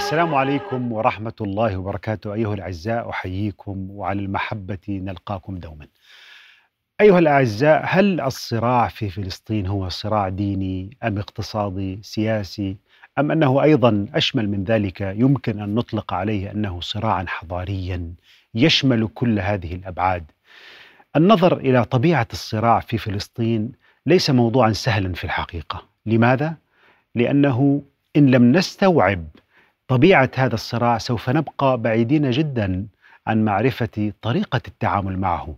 السلام عليكم ورحمة الله وبركاته أيها الأعزاء أحييكم وعلى المحبة نلقاكم دوما. أيها الأعزاء هل الصراع في فلسطين هو صراع ديني أم اقتصادي سياسي أم أنه أيضا أشمل من ذلك يمكن أن نطلق عليه أنه صراعا حضاريا يشمل كل هذه الأبعاد؟ النظر إلى طبيعة الصراع في فلسطين ليس موضوعا سهلا في الحقيقة. لماذا؟ لأنه إن لم نستوعب طبيعة هذا الصراع سوف نبقى بعيدين جدا عن معرفة طريقة التعامل معه.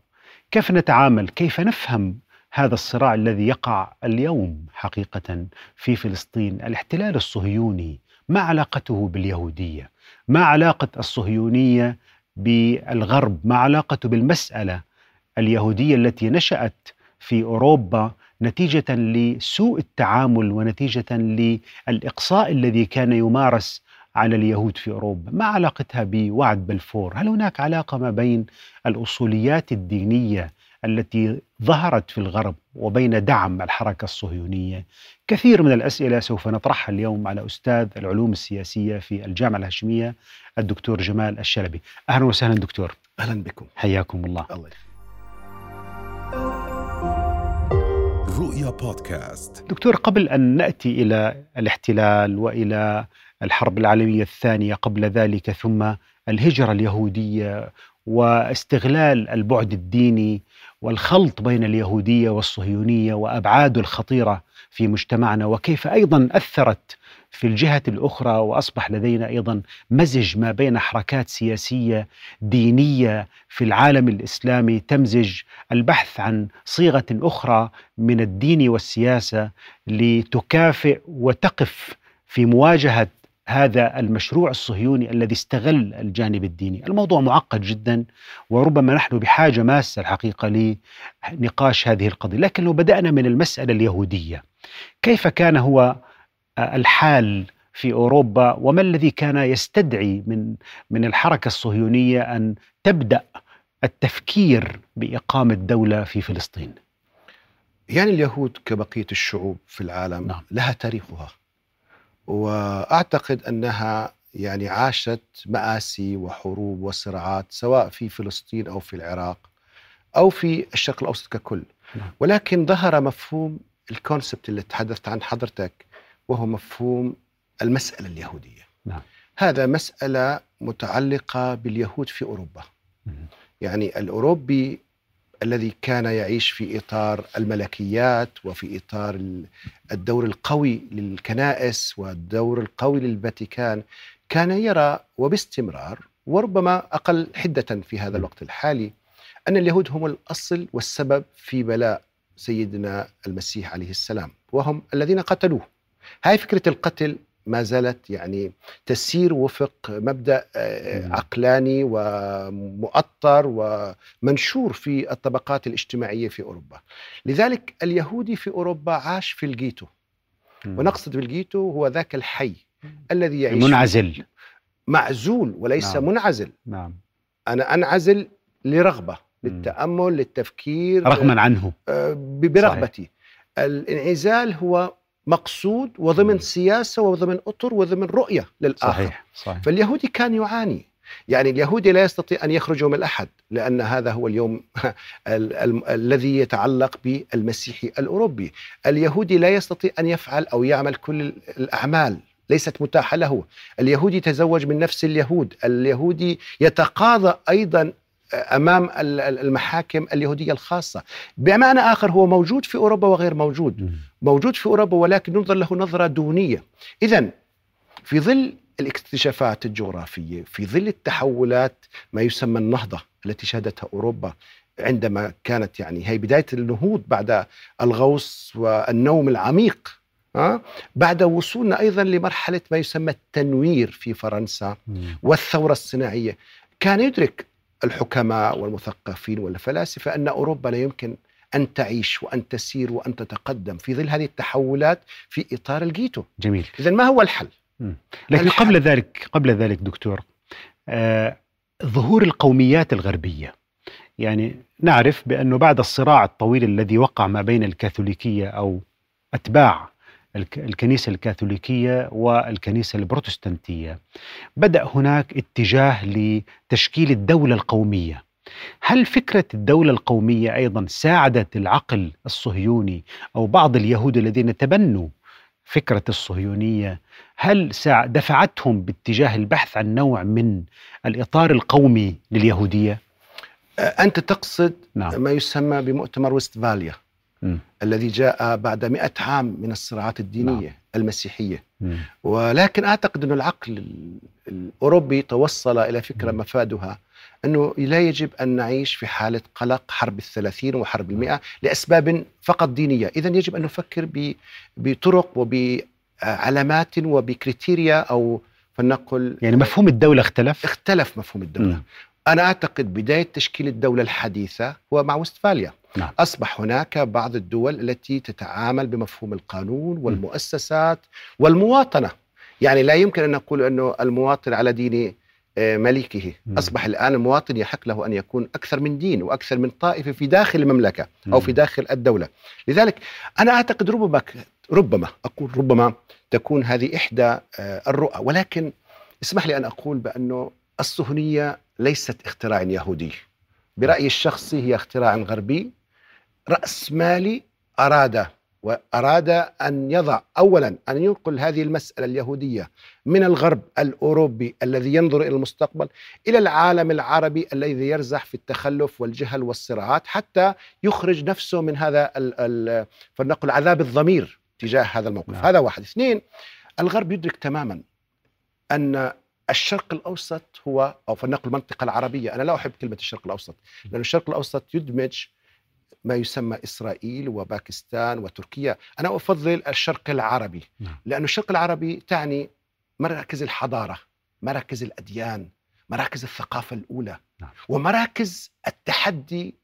كيف نتعامل؟ كيف نفهم هذا الصراع الذي يقع اليوم حقيقة في فلسطين، الاحتلال الصهيوني، ما علاقته باليهودية؟ ما علاقة الصهيونية بالغرب؟ ما علاقته بالمسألة اليهودية التي نشأت في أوروبا نتيجة لسوء التعامل ونتيجة للإقصاء الذي كان يمارس على اليهود في أوروبا، ما علاقتها بوعد بلفور؟ هل هناك علاقة ما بين الأصوليات الدينية التي ظهرت في الغرب وبين دعم الحركة الصهيونية؟ كثير من الأسئلة سوف نطرحها اليوم على أستاذ العلوم السياسية في الجامعة الهاشمية الدكتور جمال الشلبي. أهلا وسهلا دكتور. أهلا بكم. حياكم الله. الله. رؤيا بودكاست دكتور قبل أن نأتي إلى الاحتلال وإلى الحرب العالمية الثانية قبل ذلك ثم الهجرة اليهودية واستغلال البعد الديني والخلط بين اليهودية والصهيونية وابعاده الخطيرة في مجتمعنا وكيف أيضا أثرت في الجهة الأخرى وأصبح لدينا أيضا مزج ما بين حركات سياسية دينية في العالم الإسلامي تمزج البحث عن صيغة أخرى من الدين والسياسة لتكافئ وتقف في مواجهة هذا المشروع الصهيوني الذي استغل الجانب الديني. الموضوع معقد جدا وربما نحن بحاجة ماسة الحقيقة لنقاش هذه القضية. لكن لو بدأنا من المسألة اليهودية كيف كان هو الحال في أوروبا؟ وما الذي كان يستدعي من من الحركة الصهيونية أن تبدأ التفكير بإقامة دولة في فلسطين؟ يعني اليهود كبقية الشعوب في العالم نعم. لها تاريخها. وأعتقد أنها يعني عاشت مآسي وحروب وصراعات سواء في فلسطين أو في العراق أو في الشرق الأوسط ككل نعم. ولكن ظهر مفهوم الكونسبت اللي تحدثت عن حضرتك وهو مفهوم المسألة اليهودية نعم. هذا مسألة متعلقة باليهود في أوروبا. يعني الأوروبي الذي كان يعيش في إطار الملكيات وفي إطار الدور القوي للكنائس والدور القوي للفاتيكان كان يرى وباستمرار وربما أقل حدة في هذا الوقت الحالي أن اليهود هم الأصل والسبب في بلاء سيدنا المسيح عليه السلام وهم الذين قتلوه. هاي فكرة القتل ما زالت يعني تسير وفق مبدأ عقلاني ومؤطر ومنشور في الطبقات الاجتماعية في أوروبا. لذلك اليهودي في أوروبا عاش في الجيتو. ونقصد بالجيتو هو ذاك الحي الذي يعيش منعزل معزول وليس نعم. منعزل. نعم أنا أنعزل لرغبة للتأمل للتفكير رغما عنه برغبتي. الانعزال هو مقصود وضمن. سياسة وضمن أطر وضمن رؤية للآخر. صحيح صحيح. فاليهودي كان يعاني. يعني اليهودي لا يستطيع أن يخرج يوم الأحد لأن هذا هو اليوم ال- ال- الذي يتعلق بالمسيحي الأوروبي. اليهودي لا يستطيع أن يفعل أو يعمل كل الأعمال ليست متاحة له. اليهودي يتزوج من نفس اليهود. اليهودي يتقاضى أيضا أمام ال- ال- المحاكم اليهودية الخاصة بمعنى آخر هو موجود في أوروبا وغير موجود. موجود في أوروبا ولكن ننظر له نظرة دونية. اذا في ظل الاكتشافات الجغرافية، في ظل التحولات ما يسمى النهضة التي شهدتها أوروبا عندما كانت يعني هي بداية النهوض بعد الغوص والنوم العميق ها بعد وصولنا أيضا لمرحلة ما يسمى التنوير في فرنسا. والثورة الصناعية كان يدرك الحكماء والمثقفين والفلاسفة أن أوروبا لا يمكن أن تعيش وأن تسير وأن تتقدم في ظل هذه التحولات في إطار الجيتو، جميل اذا ما هو الحل؟ لكن الحل. قبل ذلك قبل ذلك دكتور آه ظهور القوميات الغربية يعني نعرف بانه بعد الصراع الطويل الذي وقع ما بين الكاثوليكية أو أتباع الك- الكنيسة الكاثوليكية والكنيسة البروتستانتية. بدأ هناك اتجاه لتشكيل الدولة القومية. هل فكرة الدولة القومية أيضا ساعدت العقل الصهيوني أو بعض اليهود الذين تبنوا فكرة الصهيونية؟ هل دفعتهم باتجاه البحث عن نوع من الإطار القومي لليهودية؟ أنت تقصد نعم. ما يسمى بمؤتمر وستفاليا مم. الذي جاء بعد مئة عام من الصراعات الدينية نعم. المسيحية مم. ولكن أعتقد أن العقل ال- الأوروبي توصل إلى فكرة مم. مفادها أنه لا يجب أن نعيش في حالة قلق حرب الثلاثين وحرب المئة لأسباب فقط دينية إذا يجب أن نفكر بطرق وبعلامات وبكريتيريا أو فلنقل يعني مفهوم الدولة اختلف؟ اختلف مفهوم الدولة مم. أنا أعتقد بداية تشكيل الدولة الحديثة هو مع وستفاليا نعم. أصبح هناك بعض الدول التي تتعامل بمفهوم القانون والمؤسسات والمواطنة يعني لا يمكن أن نقول أنه المواطن على دين آه، ملكه مم. أصبح الآن المواطن يحق له أن يكون أكثر من دين وأكثر من طائفة في داخل المملكة أو. في داخل الدولة لذلك أنا أعتقد ربما ربما أقول ربما تكون هذه إحدى آه، الرؤى ولكن اسمح لي أن أقول بأنه الصهيونية ليست اختراع يهودي. برأيي الشخصي هي اختراع غربي. رأسمالي أراد وأراد أن يضع أولا أن ينقل هذه المسألة اليهودية من الغرب الأوروبي الذي ينظر إلى المستقبل إلى العالم العربي الذي يرزح في التخلف والجهل والصراعات حتى يخرج نفسه من هذا ال- ال- فلنقل عذاب الضمير تجاه هذا الموقف. نعم. هذا واحد. اثنين الغرب يدرك تماما أن الشرق الأوسط هو أو فلنقل المنطقة العربية أنا لا أحب كلمة الشرق الأوسط لأن الشرق الأوسط يدمج ما يسمى إسرائيل وباكستان وتركيا أنا أفضل الشرق العربي نعم. لأن الشرق العربي تعني مراكز الحضارة مراكز الأديان مراكز الثقافة الأولى نعم. ومراكز التحدي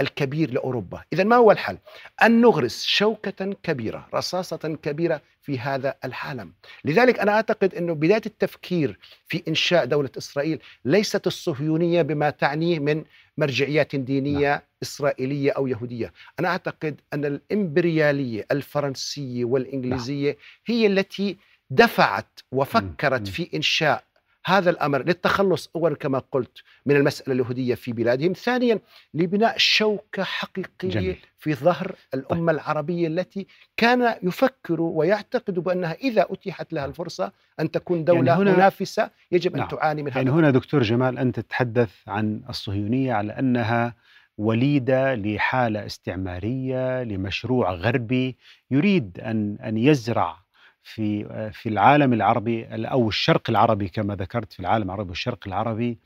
الكبير لأوروبا إذا ما هو الحل؟ أن نغرس شوكة كبيرة رصاصة كبيرة في هذا العالم لذلك أنا أعتقد أنه بداية التفكير في إنشاء دولة إسرائيل ليست الصهيونية بما تعنيه من مرجعيات دينية نعم. إسرائيلية أو يهودية أنا أعتقد أن الإمبريالية الفرنسية والإنجليزية نعم. هي التي دفعت وفكرت. في إنشاء هذا الأمر للتخلص اولا كما قلت من المسألة اليهودية في بلادهم، ثانيا لبناء شوكة حقيقية جميل. في ظهر الأمة طيب. العربية التي كان يفكر ويعتقد بأنها إذا أتيحت لها الفرصة أن تكون دولة يعني هنا منافسة يجب أن نعم. تعاني من هذا يعني هنا دكتور جمال أنت تتحدث عن الصهيونية على أنها وليدة لحالة استعمارية لمشروع غربي يريد ان أن يزرع في في العالم العربي أو الشرق العربي كما ذكرت في العالم العربي والشرق العربي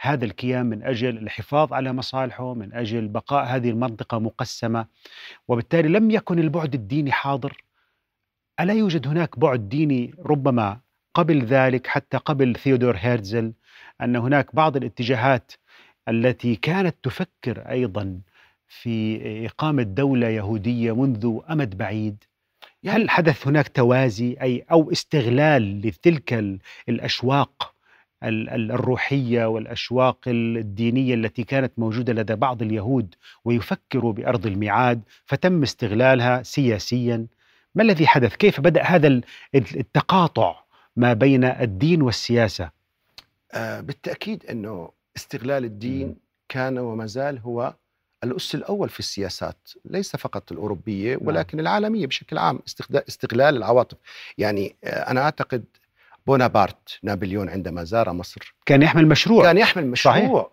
هذا الكيان من أجل الحفاظ على مصالحه من أجل بقاء هذه المنطقة مقسمة. وبالتالي لم يكن البعد الديني حاضر. ألا يوجد هناك بعد ديني ربما قبل ذلك حتى قبل ثيودور هيرتزل أن هناك بعض الاتجاهات التي كانت تفكر أيضا في إقامة دولة يهودية منذ أمد بعيد؟ هل حدث هناك توازي اي أو استغلال لتلك الأشواق الروحية والأشواق الدينية التي كانت موجودة لدى بعض اليهود ويفكروا بأرض الميعاد فتم استغلالها سياسيا؟ ما الذي حدث؟ كيف بدأ هذا التقاطع ما بين الدين والسياسة؟ آه بالتأكيد أنه استغلال الدين. كان وما زال هو الأس الأول في السياسات ليس فقط الأوروبية ولكن العالمية بشكل عام استغلال العواطف. يعني أنا أعتقد بونابرت نابليون عندما زار مصر. كان يحمل مشروع. كان يحمل مشروع صحيح.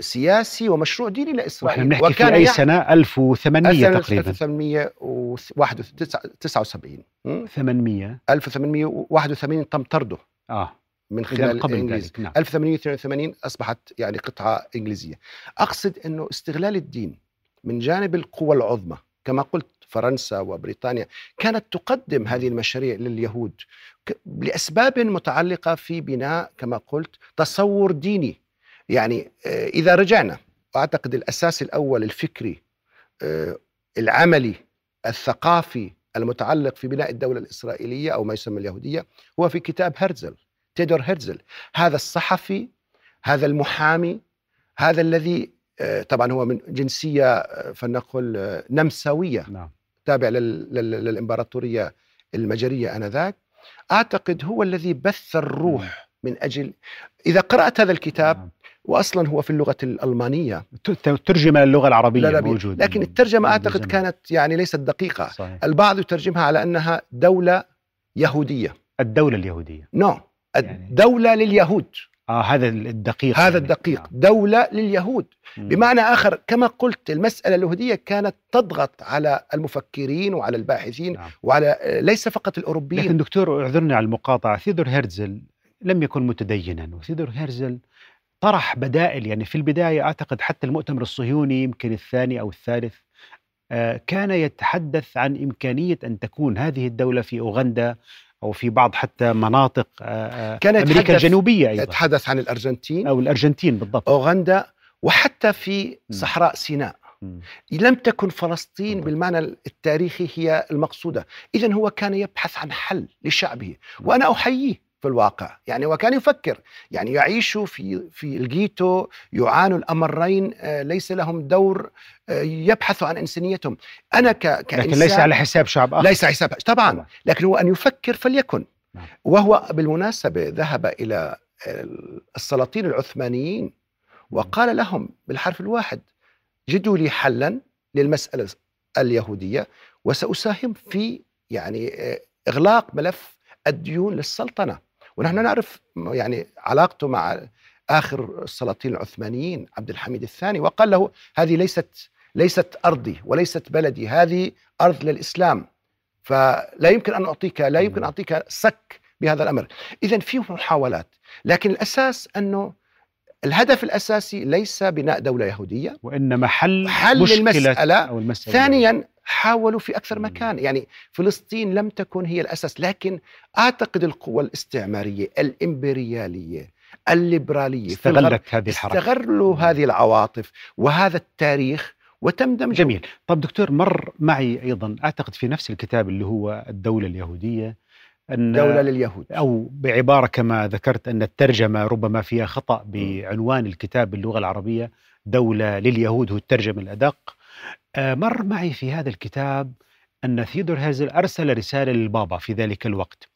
سياسي ومشروع ديني لإسرائيل. ونحن نحكي في أي سنة؟ 1800 تقريبا. 1879 800 1881 تم طرده. آه. من خلال قبل الانجليز نعم. 1882 أصبحت يعني قطعة إنجليزية. أقصد إنه استغلال الدين من جانب القوى العظمى كما قلت فرنسا وبريطانيا كانت تقدم هذه المشاريع لليهود لأسباب متعلقة في بناء كما قلت تصور ديني. يعني إذا رجعنا وأعتقد الأساس الأول الفكري العملي الثقافي المتعلق في بناء الدولة الإسرائيلية أو ما يسمى اليهودية هو في كتاب هرزل. تيدور هيرزل. هذا الصحفي هذا المحامي هذا الذي طبعا هو من جنسية فلنقل نمساوية. نعم. تابع للإمبراطورية المجرية آنذاك. أعتقد هو الذي بث الروح من أجل إذا قرأت هذا الكتاب نعم. وأصلا هو في اللغة الألمانية. ت- ت- ترجمة للغة العربية لا لا بي- موجود. لكن الترجمة أعتقد بالزمن. كانت يعني ليست دقيقة. صحيح. البعض يترجمها على أنها دولة يهودية. الدولة اليهودية. نو يعني- الدولة لليهود آه هذا الدقيق هذا يعني. الدقيق نعم. دولة لليهود مم. بمعنى آخر كما قلت المسألة اليهودية كانت تضغط على المفكرين وعلى الباحثين نعم. وعلى ليس فقط الأوروبيين لكن دكتور اعذرني على المقاطعة ثيودور هيرزل لم يكن متدينا وثيودور هيرزل طرح بدائل يعني في البداية أعتقد حتى المؤتمر الصهيوني يمكن الثاني أو الثالث آه، كان يتحدث عن إمكانية أن تكون هذه الدولة في أوغندا أو في بعض حتى مناطق آه، آه، كان أمريكا يتحدث- الجنوبية أيضا. يتحدث عن الأرجنتين. أو الأرجنتين بالضبط. أوغندا وحتى في مم. صحراء سيناء. مم. لم تكن فلسطين بالضبط. بالمعنى التاريخي هي المقصودة. إذا هو كان يبحث عن حل لشعبه وأنا أحييه. في الواقع. يعني وكان يفكر يعني يعيش في في الجيتو يعانوا الأمرين آه، ليس لهم دور آه، يبحثوا عن إنسانيتهم. أنا ك كإنسان لكن ليس على حساب شعب آخر. ليس حساب طبعا. لكن هو أن يفكر فليكن. نعم. وهو بالمناسبة ذهب إلى السلاطين العثمانيين وقال لهم بالحرف الواحد جدوا لي حلا للمسألة اليهودية وسأساهم في يعني آه، إغلاق ملف الديون للسلطنة. ونحن نعرف يعني علاقته مع آخر السلاطين العثمانيين عبد الحميد الثاني وقال له هذه ليست ليست أرضي وليست بلدي هذه أرض للإسلام. فلا يمكن أن أعطيك لا يمكن أعطيك سك بهذا الأمر. إذا في محاولات لكن الأساس أنه الهدف الأساسي ليس بناء دولة يهودية وإنما حل حل مشكلة المسألة. أو المسألة. ثانيا حاولوا في أكثر. مكان. يعني فلسطين لم تكن هي الأساس لكن أعتقد القوى الاستعمارية الإمبريالية الليبرالية استغلت هذه الحركة. استغلوا هذه العواطف وهذا التاريخ وتمدمجوا جميل. طب دكتور مر معي أيضا أعتقد في نفس الكتاب اللي هو الدولة اليهودية أن دولة لليهود. أو بعبارة كما ذكرت أن الترجمة ربما فيها خطأ بعنوان الكتاب باللغة العربية دولة لليهود هو الترجمة الأدق. مر معي في هذا الكتاب أن ثيودور هيرزل أرسل رسالة للبابا في ذلك الوقت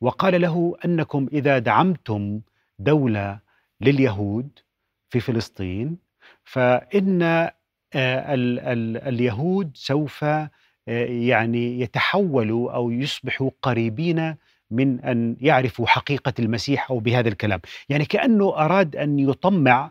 وقال له أنكم إذا دعمتم دولة لليهود في فلسطين فإن آه، ال- ال- اليهود سوف آه، يعني يتحولوا أو يصبحوا قريبين من أن يعرفوا حقيقة المسيح أو بهذا الكلام. يعني كأنه أراد أن يطمع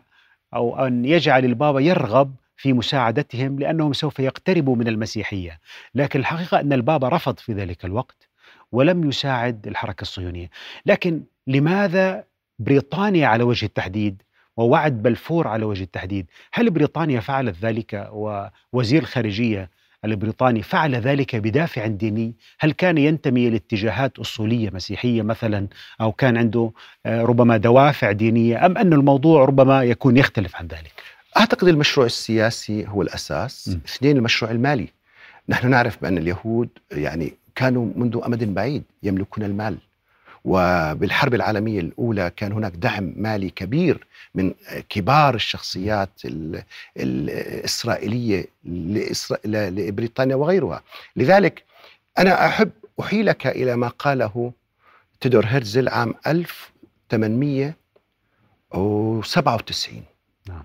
أو أن يجعل البابا يرغب في مساعدتهم لأنهم سوف يقتربوا من المسيحية. لكن الحقيقة أن البابا رفض في ذلك الوقت ولم يساعد الحركة الصهيونية. لكن لماذا بريطانيا على وجه التحديد ووعد بلفور على وجه التحديد؟ هل بريطانيا فعلت ذلك ووزير الخارجية البريطاني فعل ذلك بدافع ديني؟ هل كان ينتمي لاتجاهات أصولية مسيحية مثلا أو كان عنده آه، ربما دوافع دينية؟ أم أن الموضوع ربما يكون يختلف عن ذلك؟ أعتقد المشروع السياسي هو الأساس. م. اثنين المشروع المالي. نحن نعرف بأن اليهود يعني كانوا منذ أمد بعيد يملكون المال. وبالحرب العالمية الأولى كان هناك دعم مالي كبير من كبار الشخصيات ال- الإسرائيلية لبريطانيا وغيرها. لذلك أنا أحب أحيلك إلى ما قاله تيدور هيرزل عام 1897 نعم.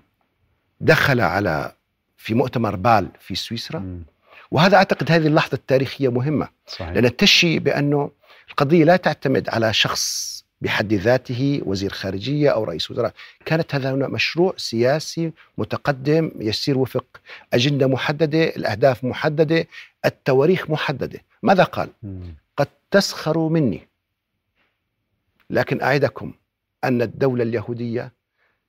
دخل على في مؤتمر بال في سويسرا مم. وهذا أعتقد هذه اللحظة التاريخية مهمة صحيح لأن تشي بأنه القضية لا تعتمد على شخص بحد ذاته وزير خارجية أو رئيس وزراء كانت هذا مشروع سياسي متقدم يسير وفق أجندة محددة الأهداف محددة التواريخ محددة ماذا قال؟ مم. قد تسخروا مني لكن أعدكم أن الدولة اليهودية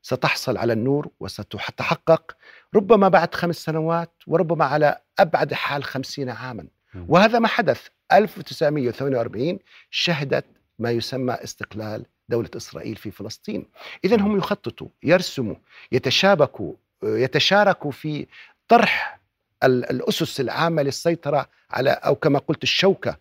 ستحصل على النور وستتحقق ربما بعد خمس سنوات وربما على أبعد حال خمسين عاما. مم. وهذا ما حدث. 1948 شهدت ما يسمى استقلال دولة إسرائيل في فلسطين. إذا هم يخططوا يرسموا يتشابكوا يتشاركوا في طرح ال- الأسس العامة للسيطرة على أو كما قلت الشوكة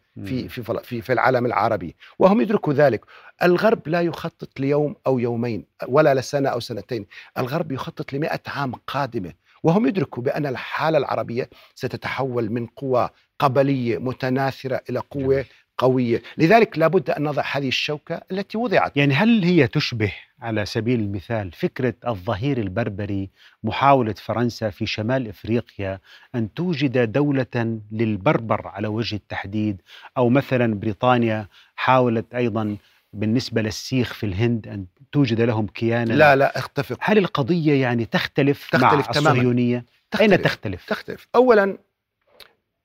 في فل- في في العالم العربي. وهم يدركوا ذلك. الغرب لا يخطط ليوم أو يومين ولا لسنة أو سنتين الغرب يخطط لمئة عام قادمة وهم يدركوا بأن الحالة العربية ستتحول من قوى قبلية متناثرة إلى قوة جميل. قوية لذلك لابد أن نضع هذه الشوكة التي وضعت يعني هل هي تشبه على سبيل المثال فكرة الظهير البربري محاولة فرنسا في شمال إفريقيا أن توجد دولة للبربر على وجه التحديد أو مثلا بريطانيا حاولت أيضا بالنسبة للسيخ في الهند أن توجد لهم كيانا. لا لا اتفق هل القضية يعني تختلف, مع تختلف تماماً. الصهيونية؟ أين تختلف؟ تختلف. اولا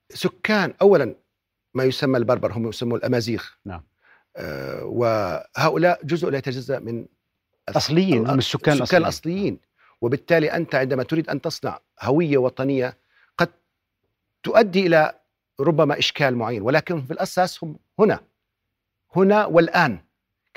سكان اولا ما يسمى البربر هم يسموا الأمازيغ. نعم. آه وهؤلاء جزء لا يتجزأ من أصليين هم السكان السكان الأصليين. الأصليين. وبالتالي أنت عندما تريد أن تصنع هوية وطنية قد تؤدي إلى ربما إشكال معين ولكن في الأساس هم هنا. هنا والآن.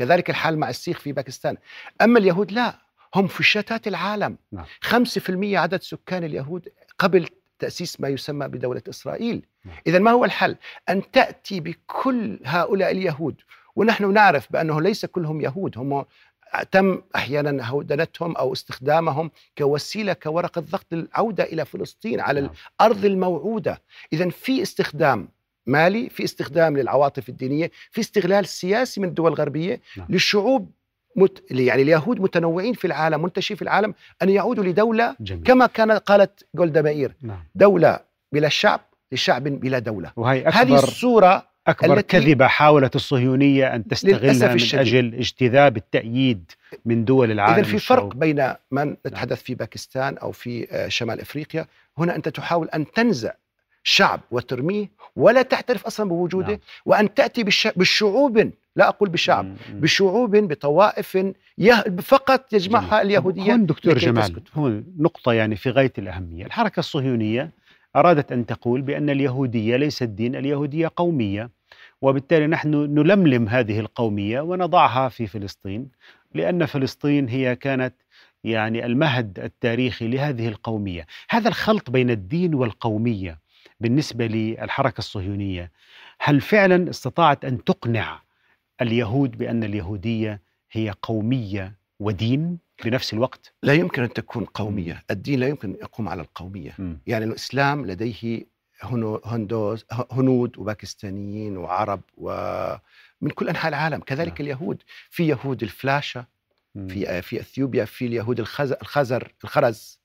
كذلك الحال مع السيخ في باكستان. أما اليهود لا هم في شتات العالم. نعم. 5% عدد سكان اليهود قبل تأسيس ما يسمى بدولة إسرائيل. نعم. اذا ما هو الحل؟ أن تأتي بكل هؤلاء اليهود. ونحن نعرف بأنه ليس كلهم يهود. هم تم أحيانا هودنتهم أو استخدامهم كوسيلة كورقه ضغط للعوده إلى فلسطين على نعم. الأرض الموعودة. اذا في استخدام. مالي في استخدام للعواطف الدينية في استغلال سياسي من الدول الغربية نعم. للشعوب مت... يعني اليهود متنوعين في العالم منتشرين في العالم أن يعودوا لدولة جميل كما كان قالت جولدا مائير نعم. دولة بلا شعب لشعب بلا دولة وهي هذه أكبر الصورة أكبر التي- كذبة حاولت الصهيونية أن تستغلها من الشديد. أجل اجتذاب التأييد من دول العالم اذا في فرق. بين من نتحدث في باكستان أو في آه، شمال إفريقيا هنا أنت تحاول أن تنزع شعب وترميه ولا تعترف أصلا بوجوده نعم. وأن تأتي بالش... بالشعوب لا أقول بشعب مم. بشعوب بطوائف يه... فقط يجمعها جميل. اليهودية هون دكتور جمال تسكت. هون نقطة يعني في غاية الأهمية الحركة الصهيونية أرادت أن تقول بأن اليهودية ليست دين اليهودية قومية وبالتالي نحن نلملم هذه القومية ونضعها في فلسطين لأن فلسطين هي كانت يعني المهد التاريخي لهذه القومية هذا الخلط بين الدين والقومية بالنسبة للحركة الصهيونية هل فعلا استطاعت أن تقنع اليهود بأن اليهودية هي قومية ودين بنفس الوقت؟ لا يمكن أن تكون قومية الدين لا يمكن أن يقوم على القومية مم. يعني الإسلام لديه هندوز هنود وباكستانيين وعرب ومن كل أنحاء العالم كذلك نعم. اليهود في يهود الفلاشة. في في إثيوبيا في اليهود الخز الخزر الخرز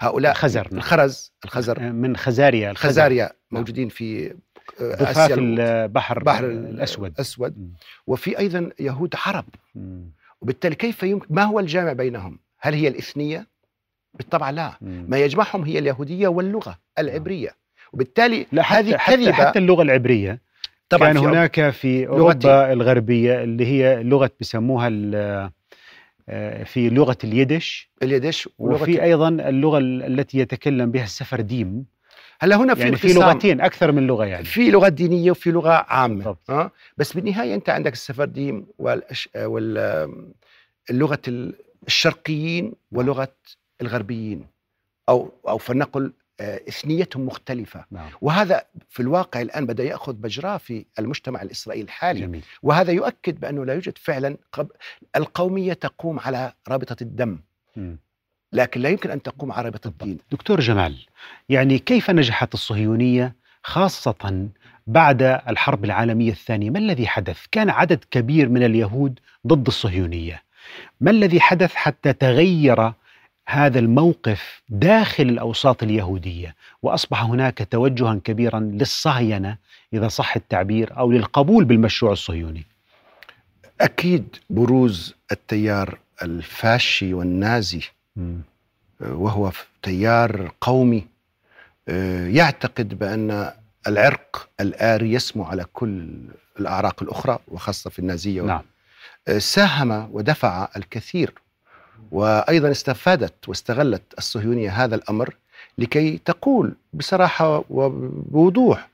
هؤلاء الخزر، نعم. الخرز الخزر من خزاريا الخزر. الخزاريا موجودين في ضفاف آسيا البحر البحر الأسود الأسود مم. وفي أيضا يهود عرب. وبالتالي كيف يمكن ما هو الجامع بينهم؟ هل هي الإثنية؟ بالطبع لا. ما يجمعهم هي اليهودية واللغة العبرية وبالتالي لا حتى هذه حتى, حتى اللغة العبرية طبعا كان في هناك في أوروبا الغربية اللي هي لغة آه، في لغة اليدش اليدش وفي أيضا اللغة ال- التي يتكلم بها السفرديم هلا هنا في يعني في. لغتين أكثر من لغة يعني في لغة دينية وفي لغة عامة. أه؟ بس بالنهاية أنت عندك السفرديم والأش... وال اللغة ال- الشرقيين ولغة الغربيين أو أو فلنقل آه، إثنيتهم مختلفة. نعم. وهذا في الواقع الآن بدأ يأخذ مجراه في المجتمع الإسرائيلي الحالي جميل. وهذا يؤكد بأنه لا يوجد فعلا قب... القومية تقوم على رابطة الدم. مم. لكن لا يمكن أن تقوم على رابطة الدين. دكتور جمال يعني كيف نجحت الصهيونية خاصة بعد الحرب العالمية الثانية؟ ما الذي حدث؟ كان عدد كبير من اليهود ضد الصهيونية. ما الذي حدث حتى تغير هذا الموقف داخل الأوساط اليهودية وأصبح هناك توجها كبيرا للصهينة إذا صح التعبير أو للقبول بالمشروع الصهيوني. أكيد بروز التيار الفاشي والنازي مم. وهو تيار قومي آه، يعتقد بأن العرق الآري يسمو على كل الأعراق الأخرى وخاصة في النازية. نعم. آه، ساهم ودفع الكثير وأيضا استفادت واستغلت الصهيونية هذا الأمر لكي تقول بصراحة وبوضوح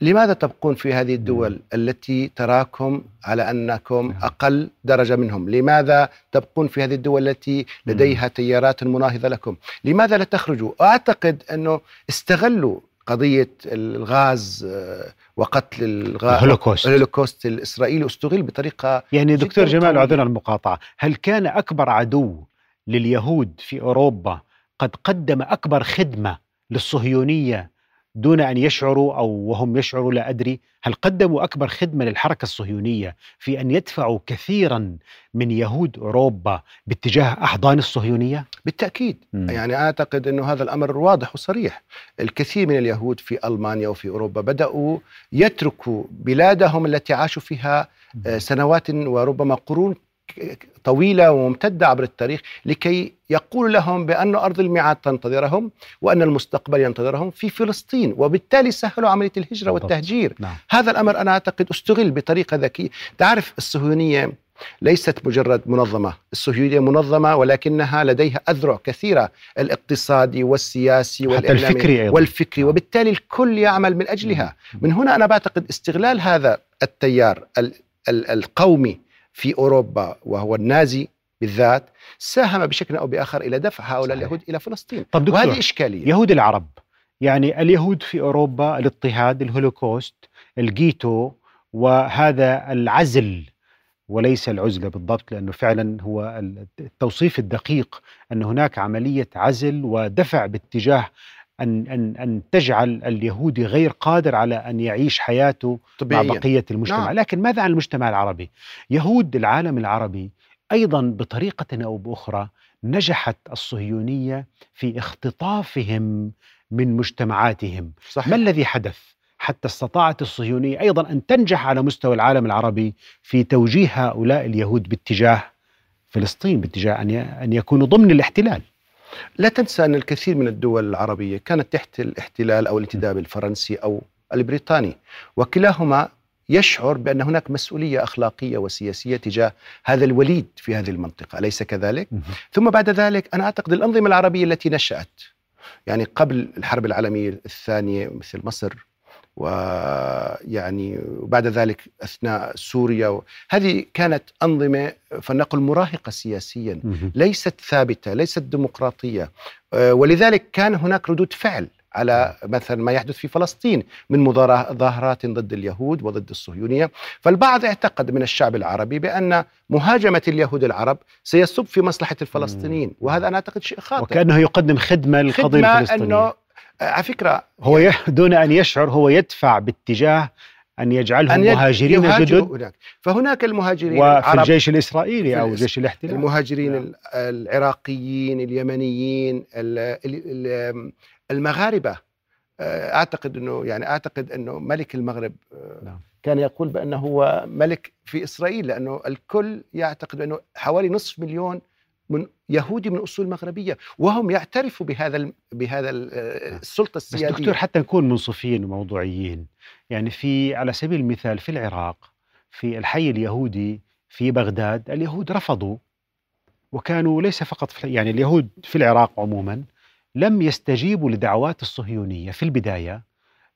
لماذا تبقون في هذه الدول التي تراكم على أنكم نعم. أقل درجة منهم؟ لماذا تبقون في هذه الدول التي لديها تيارات مناهضة لكم؟ لماذا لا تخرجوا؟ أعتقد أنه استغلوا قضية الغاز آه، وقتل الغاز الهولوكوست الهولوكوست الإسرائيلي أستغل بطريقة يعني دكتور جمال قوية. عذرا المقاطعة هل كان أكبر عدو لليهود في أوروبا قد قدم أكبر خدمة للصهيونية دون أن يشعروا أو وهم يشعروا لا أدري هل قدموا أكبر خدمة للحركة الصهيونية في أن يدفعوا كثيرا من يهود أوروبا باتجاه أحضان الصهيونية؟ بالتأكيد مم. يعني أعتقد إنه هذا الأمر واضح وصريح الكثير من اليهود في ألمانيا وفي أوروبا بدأوا يتركوا بلادهم التي عاشوا فيها آه، سنوات وربما قرون طويلة وممتدة عبر التاريخ لكي يقول لهم بأن أرض الميعاد تنتظرهم وأن المستقبل ينتظرهم في فلسطين وبالتالي سهلوا عملية الهجرة بالضبط. والتهجير نعم هذا الأمر أنا أعتقد استغل بطريقة ذكية تعرف الصهيونية ليست مجرد منظمة الصهيونية منظمة ولكنها لديها أذرع كثيرة الاقتصادي والسياسي حتى والإعلامي الفكري أيضاً. والفكري نعم. وبالتالي الكل يعمل من أجلها مم. من هنا أنا بعتقد استغلال هذا التيار ال- ال- القومي في أوروبا وهو النازي بالذات ساهم بشكل أو بآخر إلى دفع هؤلاء صحيح. اليهود إلى فلسطين طب دكتور وهذه إشكالية يهود العرب يعني اليهود في أوروبا الاضطهاد الهولوكوست الجيتو وهذا العزل وليس العزلة بالضبط لأنه فعلا هو التوصيف الدقيق أن هناك عملية عزل ودفع باتجاه أن أن أن تجعل اليهودي غير قادر على أن يعيش حياته مع طبيعيا بقية المجتمع، نعم. لكن ماذا عن المجتمع العربي؟ يهود العالم العربي أيضا بطريقة أو بأخرى نجحت الصهيونية في اختطافهم من مجتمعاتهم، صحيح ما الذي حدث حتى استطاعت الصهيونية أيضا أن تنجح على مستوى العالم العربي في توجيه هؤلاء اليهود باتجاه فلسطين باتجاه أن أن يكونوا ضمن الاحتلال. لا تنسى أن الكثير من الدول العربية كانت تحت الاحتلال أو الانتداب الفرنسي أو البريطاني وكلاهما يشعر بأن هناك مسؤولية أخلاقية وسياسية تجاه هذا الوليد في هذه المنطقة أليس كذلك؟ ثم بعد ذلك أنا أعتقد الأنظمة العربية التي نشأت يعني قبل الحرب العالمية الثانية مثل مصر ويعني وبعد ذلك أثناء سوريا و- هذه كانت أنظمة فلنقل مراهقة سياسيا. ليست ثابتة ليست ديمقراطية آه، ولذلك كان هناك ردود فعل على مثلا ما يحدث في فلسطين من مظاهرات ضد اليهود وضد الصهيونية فالبعض اعتقد من الشعب العربي بأن مهاجمة اليهود العرب سيصب في مصلحة الفلسطينيين. وهذا أنا أعتقد شيء خاطئ وكأنه يقدم خدمة للقضية الفلسطينية. أنه على فكرة هو ي... دون أن يشعر هو يدفع باتجاه أن يجعلهم أن مهاجرين جدد هناك فهناك المهاجرين وفي العرب الجيش الإسرائيلي أو جيش الاحتلال المهاجرين نعم. ال- العراقيين اليمنيين ال- ال- ال- المغاربة آه، أعتقد إنه يعني أعتقد إنه ملك المغرب آه، نعم. كان يقول بأنه هو ملك في إسرائيل لأنه الكل يعتقد إنه حوالي نصف مليون من يهودي من أصول مغربية وهم يعترفوا بهذا بهذا آه، السلطة بس السيادية. دكتور حتى نكون منصفين وموضوعيين يعني في على سبيل المثال في العراق في الحي اليهودي في بغداد اليهود رفضوا وكانوا ليس فقط في يعني اليهود في العراق عموما لم يستجيبوا لدعوات الصهيونية في البداية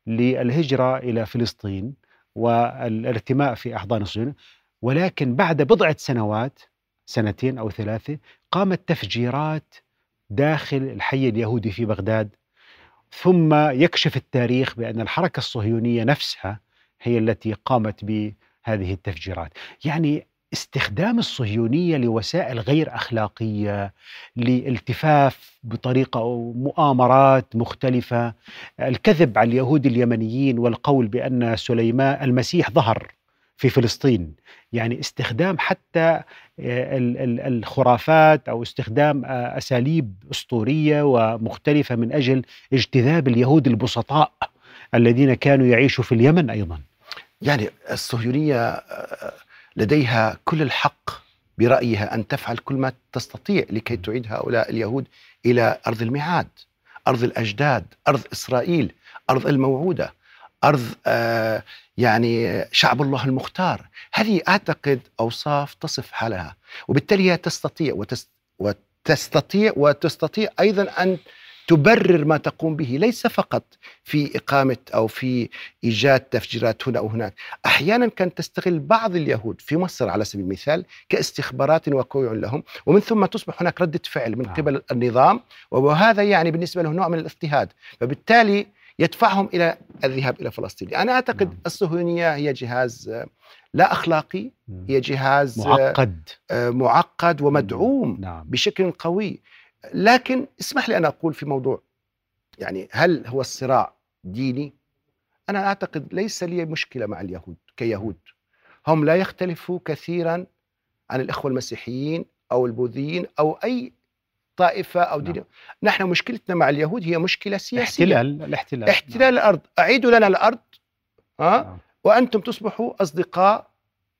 للهجرة إلى فلسطين والارتماء في أحضان الصهيونية ولكن بعد بضعة سنوات سنتين أو ثلاثة قامت تفجيرات داخل الحي اليهودي في بغداد ثم يكشف التاريخ بأن الحركة الصهيونية نفسها هي التي قامت بهذه التفجيرات، يعني استخدام الصهيونية لوسائل غير أخلاقية لالتفاف بطريقة أو مؤامرات مختلفة، الكذب على اليهود اليمنيين والقول بأن سليمان المسيح ظهر في فلسطين، يعني استخدام حتى ال- الخرافات أو استخدام آه، أساليب أسطورية ومختلفة من أجل اجتذاب اليهود البسطاء الذين كانوا يعيشوا في اليمن أيضا. يعني الصهيونية آه، لديها كل الحق برأيها أن تفعل كل ما تستطيع لكي تعيد هؤلاء اليهود إلى أرض الميعاد أرض الأجداد أرض إسرائيل أرض الموعودة أرض آه، يعني شعب الله المختار. هذه أعتقد أوصاف تصف حالها. وبالتالي هي تستطيع وتس وتستطيع وتستطيع أيضا أن تبرر ما تقوم به. ليس فقط في إقامة أو في إيجاد تفجيرات هنا أو هناك، أحيانا كانت تستغل بعض اليهود في مصر على سبيل المثال كاستخبارات وكوع لهم، ومن ثم تصبح هناك ردة فعل من نعم. قبل النظام. وهذا يعني بالنسبة له نوع من الاضطهاد، فبالتالي يدفعهم إلى الذهاب إلى فلسطين، أنا أعتقد نعم. الصهيونية هي جهاز آه، لا أخلاقي، هي جهاز آه، معقد. آه، معقد ومدعوم نعم. بشكل قوي. لكن اسمح لي أن أقول في موضوع يعني هل هو الصراع ديني؟ أنا أعتقد ليس لي مشكلة مع اليهود كيهود. هم لا يختلفوا كثيرا عن الإخوة المسيحيين أو البوذيين أو أي طائفة أو دين. نعم. نحن مشكلتنا مع اليهود هي مشكلة سياسية. احتلال الاحتلال. احتلال الأرض. أعيدوا لنا الأرض ها نعم. وأنتم تصبحوا أصدقاء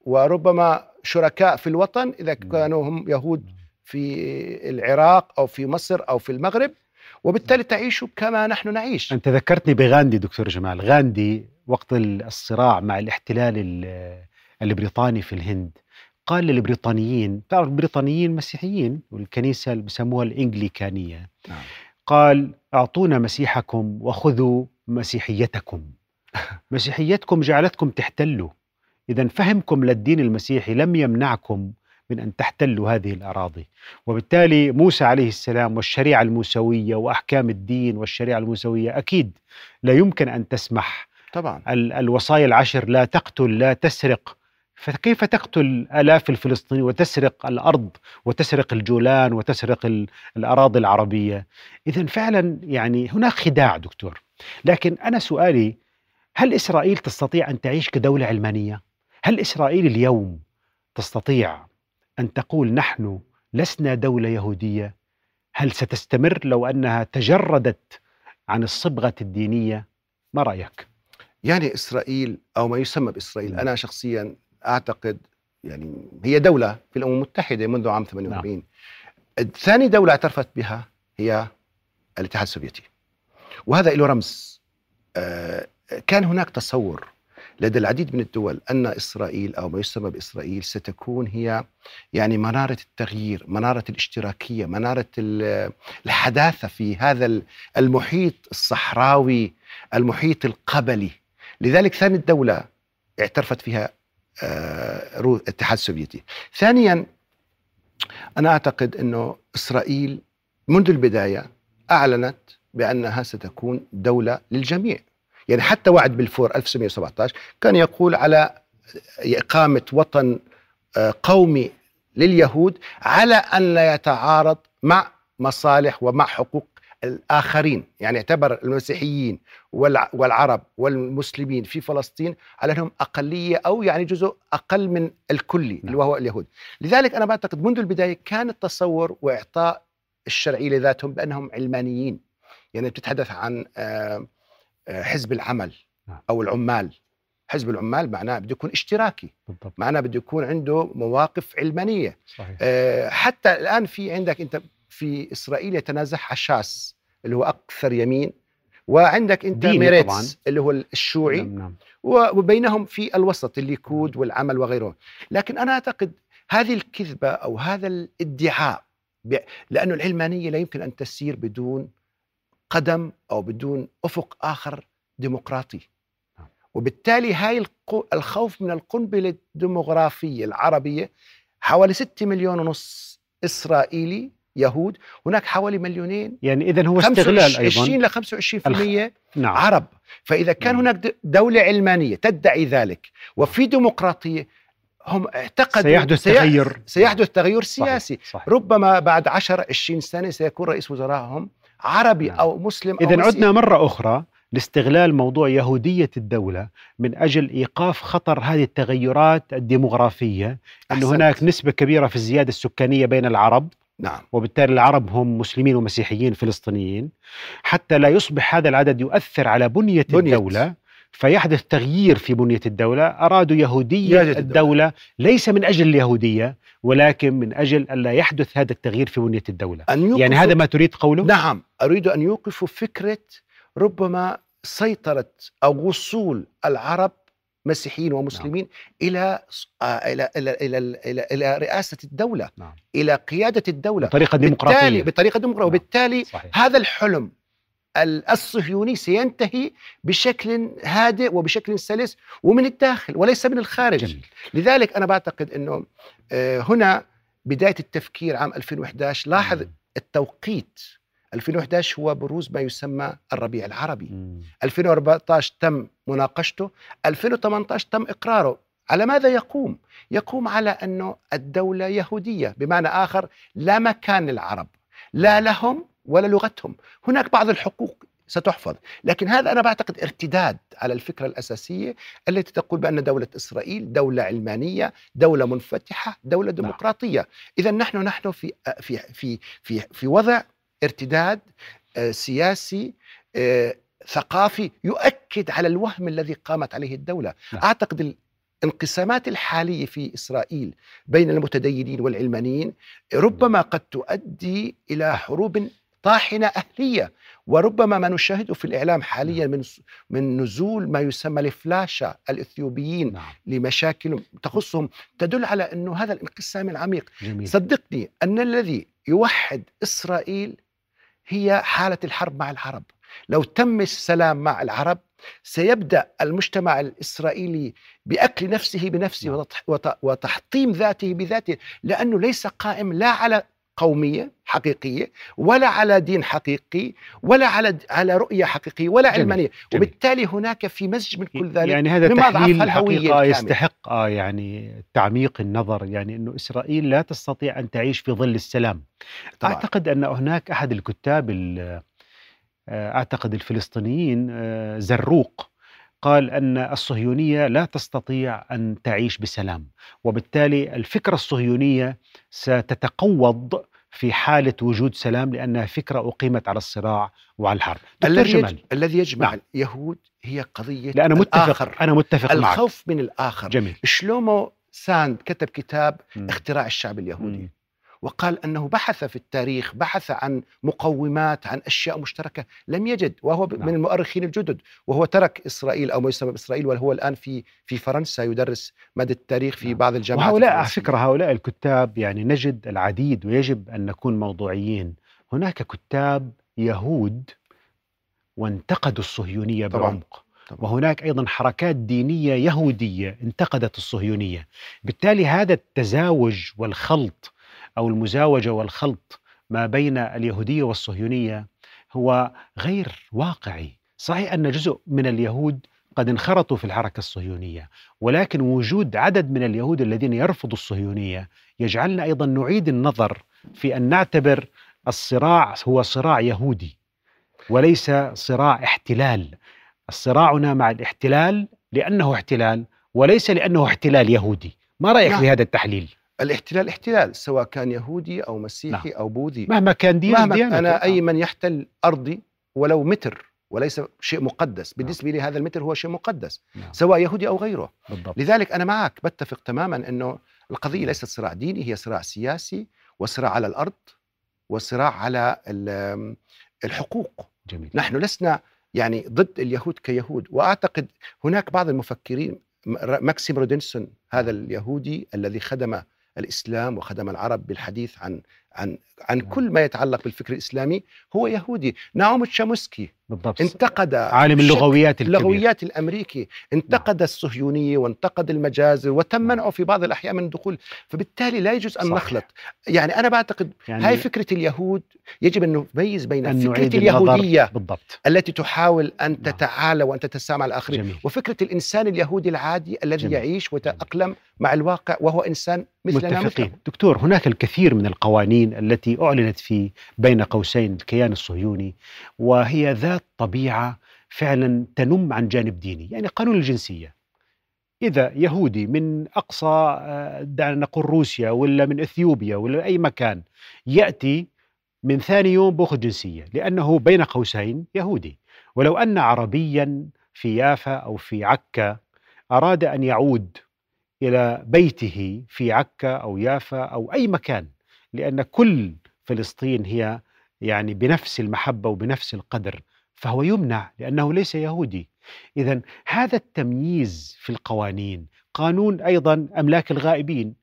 وربما شركاء في الوطن إذا نعم. كانوا هم يهود في العراق أو في مصر أو في المغرب. وبالتالي تعيشوا كما نحن نعيش. أنت ذكرتني بغاندي دكتور جمال. غاندي وقت الصراع مع الاحتلال ال- البريطاني في الهند قال للبريطانيين تعرف البريطانيين مسيحيين؟ والكنيسة اللي بسموها الإنجليكانية. نعم. قال أعطونا مسيحكم وخذوا مسيحيتكم. مسيحيتكم جعلتكم تحتلوا. اذا فهمكم للدين المسيحي لم يمنعكم من أن تحتلوا هذه الأراضي. وبالتالي موسى عليه السلام والشريعة الموسوية وأحكام الدين والشريعة الموسوية أكيد لا يمكن أن تسمح. طبعا. ال- الوصايا العشر لا تقتل لا تسرق فكيف تقتل آلاف الفلسطينيين وتسرق الأرض وتسرق الجولان وتسرق ال- الأراضي العربية إذا فعلا يعني هناك خداع دكتور لكن أنا سؤالي هل إسرائيل تستطيع أن تعيش كدولة علمانية؟ هل إسرائيل اليوم تستطيع أن تقول نحن لسنا دولة يهودية؟ هل ستستمر لو أنها تجردت عن الصبغة الدينية؟ ما رأيك؟ يعني إسرائيل أو ما يسمى بإسرائيل نعم. أنا شخصيا أعتقد يعني هي دولة في الأمم المتحدة منذ عام 48 ثاني دولة اعترفت بها هي الاتحاد السوفيتي. وهذا له رمز آه، كان هناك تصور لدى العديد من الدول أن إسرائيل أو ما يسمى بإسرائيل ستكون هي يعني منارة التغيير، منارة الاشتراكية، منارة ال- الحداثة في هذا ال- المحيط الصحراوي، المحيط القبلي. لذلك ثاني الدولة اعترفت فيها الاتحاد السوفيتي. ثانيا أنا أعتقد إنه إسرائيل منذ البداية أعلنت بأنها ستكون دولة للجميع. يعني حتى وعد بلفور 1917 كان يقول على إقامة وطن آه، قومي لليهود على أن لا يتعارض مع مصالح ومع حقوق الآخرين، يعني اعتبر المسيحيين والع- والعرب والمسلمين في فلسطين على أنهم أقلية أو يعني جزء أقل من الكلي اللي نعم. وهو اليهود. لذلك أنا بعتقد منذ البداية كان التصور وإعطاء الشرعية لذاتهم بأنهم علمانيين. يعني بتتحدث عن آه، آه، حزب العمل نعم. أو العمال. حزب العمال معناه بده يكون اشتراكي، بالضبط معناه بده يكون عنده مواقف علمانية. صحيح آه، حتى الآن في عندك أنت في إسرائيل يتنازعها شاس اللي هو أكثر يمين وعندك أنت ميريتس طبعاً. اللي هو الشيوعي نعم نعم وبينهم في الوسط الليكود والعمل وغيره لكن أنا أعتقد هذه الكذبة أو هذا الادعاء لأنه العلمانية لا يمكن أن تسير بدون قدم أو بدون أفق آخر ديمقراطي نعم. وبالتالي هاي الخوف من القنبلة الديموغرافيه العربية حوالي 6 مليون ونص إسرائيلي يهود هناك حوالي مليونين يعني اذا هو استغلال 20 أيضا ل 25% نعم عرب فإذا كان مم. هناك د- دولة علمانية تدعي ذلك وفي ديمقراطية هم اعتقدوا سيحدث سي- تغير سيحدث تغير صحيح، سياسي صحيح. ربما بعد 10 20 سنة سيكون رئيس وزرائهم عربي نعم. أو مسلم مسيحي. عدنا مرة أخرى لاستغلال موضوع يهودية الدولة من أجل إيقاف خطر هذه التغيرات الديمغرافية أن. هناك نسبة كبيرة في الزيادة السكانية بين العرب نعم وبالتالي العرب هم مسلمين ومسيحيين فلسطينيين حتى لا يصبح هذا العدد يؤثر على بنية, بنية. الدولة فيحدث تغيير في بنية الدولة أرادوا يهودية الدولة. الدولة. ليس من أجل اليهودية ولكن من أجل ألا يحدث هذا التغيير في بنية الدولة أن يعني هذا ما تريد قوله؟ نعم أريد أن يوقفوا فكرة ربما سيطرة أو وصول العرب مسيحيين ومسلمين إلى آه، إلى إلى إلى إلى, إلى رئاسة الدولة نعم. إلى قيادة الدولة بطريقة بالتالي ديمقراطية بطريقة ديمقراطية نعم. وبالتالي صحيح. هذا الحلم ال- الصهيوني سينتهي بشكل هادئ وبشكل سلس ومن الداخل وليس من الخارج جميل لذلك أنا بعتقد أنه آه، هنا بداية التفكير عام 2011 لاحظ مم. التوقيت 2011 هو بروز ما يسمى الربيع العربي. مم. 2014 تم مناقشته 2018 تم إقراره. على ماذا يقوم؟ يقوم على أنه الدولة يهودية بمعنى آخر لا مكان للعرب لا لهم ولا لغتهم. هناك بعض الحقوق ستحفظ لكن هذا أنا بعتقد ارتداد على الفكرة الأساسية التي تقول بأن دولة إسرائيل دولة علمانية دولة منفتحة دولة ديمقراطية. إذا نحن نحن في في في في في وضع ارتداد آه، سياسي آه، ثقافي يؤكد على الوهم الذي قامت عليه الدولة. نعم. أعتقد الانقسامات الحالية في إسرائيل بين المتدينين والعلمانيين ربما قد تؤدي إلى حروب طاحنة أهلية وربما ما نشاهده في الإعلام حاليا من من نزول ما يسمى الفلاشة الإثيوبيين نعم. لمشاكل تخصهم تدل على أنه هذا الانقسام العميق. جميل. صدقني أن الذي يوحد إسرائيل هي حالة الحرب مع العرب لو تم السلام مع العرب سيبدأ المجتمع الإسرائيلي بأكل نفسه بنفسه نعم. وتح- وت- وتحطيم ذاته بذاته لأنه ليس قائم لا على قومية حقيقية ولا على دين حقيقي ولا على على رؤية حقيقية ولا جميل. علمانية جميل. وبالتالي هناك في مزج من كل ذلك يعني هذا تحليل الحقيقة. يستحق آه يعني تعميق النظر يعني أنه إسرائيل لا تستطيع أن تعيش في ظل السلام طبعا أعتقد أن هناك أحد الكتاب ال- آه، أعتقد الفلسطينيين آه، زروق قال أن الصهيونية لا تستطيع أن تعيش بسلام وبالتالي الفكرة الصهيونية ستتقوض في حالة وجود سلام لأنها فكرة أقيمت على الصراع وعلى الحرب. الذي جمال. يج... الذي يجمع نعم. اليهود هي قضية لا أنا متفق الآخر. أنا متفق معك. الخوف من الآخر. جميل. شلومو ساند كتب كتاب مم. اختراع الشعب اليهودي. مم. وقال أنه بحث في التاريخ بحث عن مقومات عن أشياء مشتركة لم يجد وهو نعم. من المؤرخين الجدد وهو ترك إسرائيل أو ما يسمى باسرائيل وهو الآن في في فرنسا يدرس ماده التاريخ في نعم. بعض الجامعات وهؤلاء على. فكرة هؤلاء الكتاب يعني نجد العديد ويجب أن نكون موضوعيين هناك كتاب يهود وانتقدوا الصهيونية طبعاً. بعمق طبعاً. وهناك أيضا حركات دينية يهودية انتقدت الصهيونية بالتالي هذا التزاوج والخلط أو المزاوجة والخلط ما بين اليهودية والصهيونية هو غير واقعي. صحيح أن جزء من اليهود قد انخرطوا في الحركة الصهيونية ولكن وجود عدد من اليهود الذين يرفضوا الصهيونية يجعلنا أيضا نعيد النظر في أن نعتبر الصراع هو صراع يهودي وليس صراع احتلال. صراعنا مع الاحتلال لأنه احتلال وليس لأنه احتلال يهودي. ما رأيك نعم. في هذا التحليل؟ الاحتلال احتلال سواء كان يهودي أو مسيحي أو بوذي. مهما كان دين مهما ديانته. أنا أي من يحتل أرضي ولو متر وليس شيء مقدس بالنسبة لي هذا المتر هو شيء مقدس نعم. سواء يهودي أو غيره. بالضبط. لذلك أنا معك بتفق تماما إنه القضية ليست صراع ديني هي صراع سياسي وصراع على الأرض وصراع على ال- الحقوق. جميل. نحن لسنا يعني ضد اليهود كيهود وأعتقد هناك بعض المفكرين ماكسيم رودنسون هذا اليهودي الذي خدم الإسلام وخدم العرب بالحديث عن عن عن نعم. كل ما يتعلق بالفكر الإسلامي هو يهودي. نعوم تشامسكي بالضبط. انتقد عالم اللغويات الكبير. اللغويات الأمريكي انتقد الصهيونية وانتقد المجازر وتم نعم. منعه في بعض الأحيان من الدخول. فبالتالي لا يجوز أن صحيح. نخلط. يعني أنا بعتقد يعني هاي فكرة اليهود يجب أن نميز بين أن فكرة اليهودية بالضبط. التي تحاول أن نعم. تتعالى وأن تتسامى مع الآخرين جميل. وفكرة الإنسان اليهودي العادي الذي جميل. يعيش ويتأقلم مع الواقع وهو إنسان مثلنا متفقين. مثله دكتور هناك الكثير من القوانين التي أعلنت في بين قوسين الكيان الصهيوني وهي ذات طبيعة فعلا تنم عن جانب ديني يعني قانون الجنسية. إذا يهودي من أقصى آه، دعنا نقول روسيا ولا من إثيوبيا ولا أي مكان يأتي من ثاني يوم بأخذ جنسية لأنه بين قوسين يهودي. ولو أن عربيا في يافا أو في عكا أراد أن يعود إلى بيته في عكا أو يافا أو أي مكان لأن كل فلسطين هي يعني بنفس المحبة وبنفس القدر فهو يمنع لأنه ليس يهودي. اذا هذا التمييز في القوانين قانون أيضا أملاك الغائبين.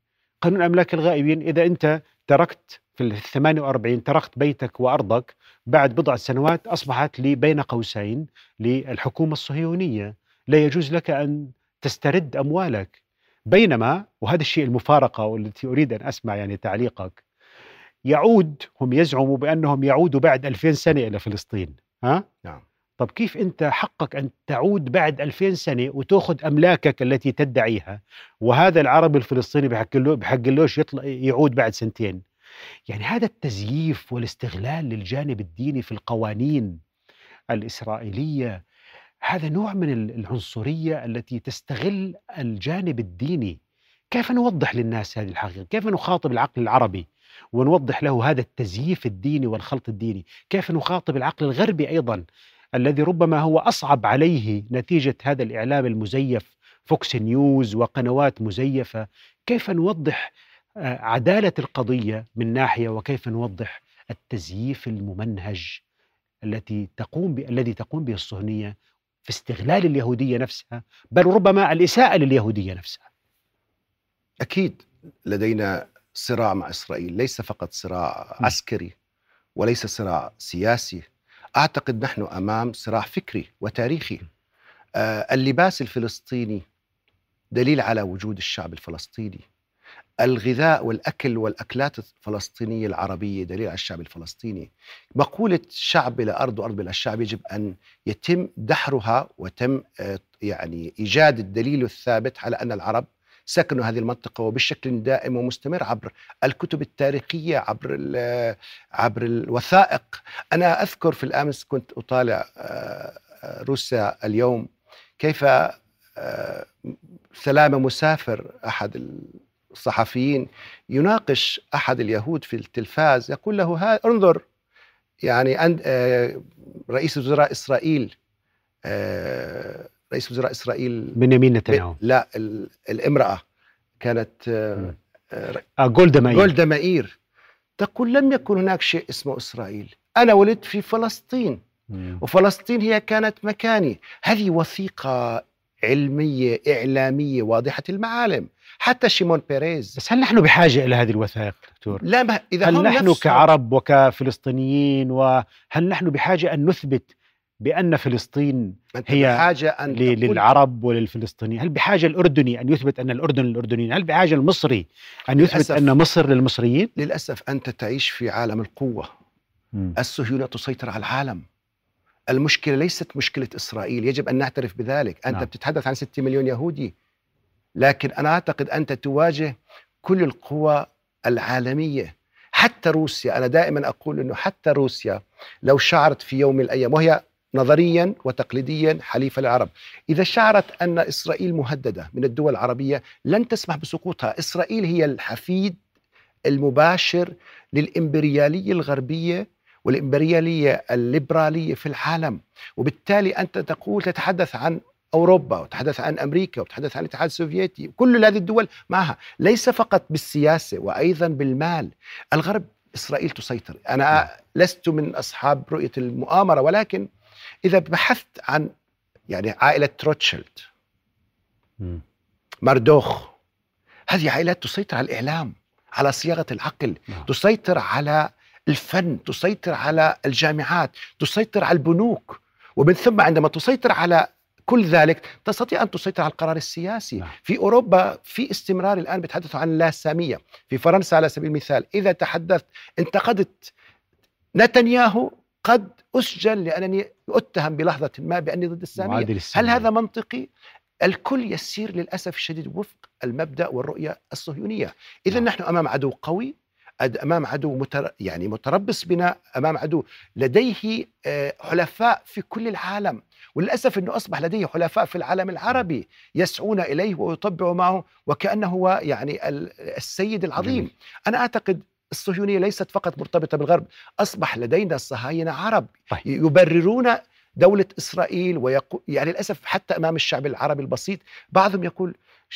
قانون أملاك الغائبين إذا أنت تركت في ال 48 تركت بيتك وأرضك بعد بضع سنوات أصبحت لي بين قوسين للحكومة الصهيونية. لا يجوز لك أن تسترد أموالك. بينما وهذا الشيء المفارقة والتي أريد أن أسمع يعني تعليقك يعود هم يزعموا بأنهم يعودوا بعد 2000 سنة إلى فلسطين ها؟ نعم. طب كيف أنت حقك أن تعود بعد 2000 سنة وتأخذ أملاكك التي تدعيها؟ وهذا العربي الفلسطيني بحق له بحق لهش يطلع يعود بعد سنتين. يعني هذا التزييف والاستغلال للجانب الديني في القوانين الإسرائيلية هذا نوع من ال- العنصرية التي تستغل الجانب الديني. كيف نوضح للناس هذه الحقيقة؟ كيف نخاطب العقل العربي؟ ونوضح له هذا التزييف الديني والخلط الديني. كيف نخاطب العقل الغربي أيضا الذي ربما هو أصعب عليه نتيجة هذا الإعلام المزيف فوكس نيوز وقنوات مزيفة؟ كيف نوضح آه، عدالة القضية من ناحية وكيف نوضح التزييف الممنهج التي تقوم ب... الذي تقوم به الصهيونيه في استغلال اليهودية نفسها بل ربما الإساءة لليهودية نفسها؟ أكيد لدينا صراع مع إسرائيل ليس فقط صراع م. عسكري وليس صراع سياسي. أعتقد نحن أمام صراع فكري وتاريخي. آه اللباس الفلسطيني دليل على وجود الشعب الفلسطيني. الغذاء والأكل والأكلات الفلسطينية العربية دليل على الشعب الفلسطيني. مقولة شعب بلا أرض وأرض بلا شعب يجب أن يتم دحرها وتم آه، يعني إيجاد الدليل الثابت على أن العرب سكنوا هذه المنطقة وبشكل دائم ومستمر عبر الكتب التاريخية عبر ال- عبر الوثائق. أنا أذكر في الأمس كنت أطالع آه، روسيا اليوم. كيف آه، سلامة مسافر أحد الصحفيين يناقش أحد اليهود في التلفاز يقول له ها انظر يعني آه، رئيس وزراء إسرائيل رئيس وزراء إسرائيل. بنيامين نتنياهو. لا ال- الامرأة كانت آه،. آه، آه جولدا مائير. جولدا مائير. تقول لم يكن هناك شيء اسمه إسرائيل. أنا ولدت في فلسطين. مم. وفلسطين هي كانت مكاني. هذه وثيقة علمية إعلامية واضحة المعالم. حتى شيمون بيريز. بس هل نحن بحاجة إلى هذه الوثائق دكتور؟ لا ما إذا هل نحن نفسهم- كعرب وكفلسطينيين وهل نحن بحاجة أن نثبت بأن فلسطين هي بحاجة أن للعرب وللفلسطينيين. هل بحاجة الأردني أن يثبت أن الأردن للأردنيين؟ هل بحاجة المصري أن يثبت. أن مصر للمصريين؟ للأسف أنت تعيش في عالم القوة. الصهيونية تسيطر على العالم. المشكلة ليست مشكلة إسرائيل يجب أن نعترف بذلك. أنت نعم. بتتحدث عن 6 مليون يهودي. لكن أنا أعتقد أنت تواجه كل القوى العالمية. حتى روسيا أنا دائما أقول أنه حتى روسيا لو شعرت في يوم من الأيام وهي نظريا وتقليديا حليفة للعرب. إذا شعرت أن إسرائيل مهددة من الدول العربية لن تسمح بسقوطها. إسرائيل هي الحفيد المباشر للإمبريالية الغربية والإمبريالية الليبرالية في العالم. وبالتالي أنت تقول تتحدث عن أوروبا وتتحدث عن أمريكا وتتحدث عن الاتحاد السوفيتي كل هذه الدول معها. ليس فقط بالسياسة وأيضا بالمال. الغرب إسرائيل تسيطر. أنا لست من أصحاب رؤية المؤامرة ولكن إذا بحثت عن يعني عائلة روتشيلد. مردوخ هذه عائلات تسيطر على الإعلام على صياغة العقل نعم. تسيطر على الفن تسيطر على الجامعات تسيطر على البنوك ومن ثم عندما تسيطر على كل ذلك تستطيع أن تسيطر على القرار السياسي نعم. في أوروبا في استمرار الآن بيتحدثوا عن اللاسامية في فرنسا على سبيل المثال إذا تحدثت انتقدت نتنياهو قد أسجن لأنني أتهم بلحظة ما بأني ضد السامية هل. هذا منطقي؟ الكل يسير للأسف الشديد وفق المبدأ والرؤية الصهيونية إذا نعم. نحن أمام عدو قوي أمام عدو متر... يعني متربص بنا أمام عدو لديه آه، حلفاء في كل العالم وللأسف أنه أصبح لديه حلفاء في العالم العربي يسعون إليه ويطبعوا معه وكأنه هو يعني ال- السيد العظيم جميل. أنا أعتقد الصهيونية ليست فقط مرتبطة بالغرب أصبح لدينا صهاينة عرب طيب. يبررون دولة إسرائيل ويقول يعني للأسف حتى أمام الشعب العربي البسيط بعضهم يقول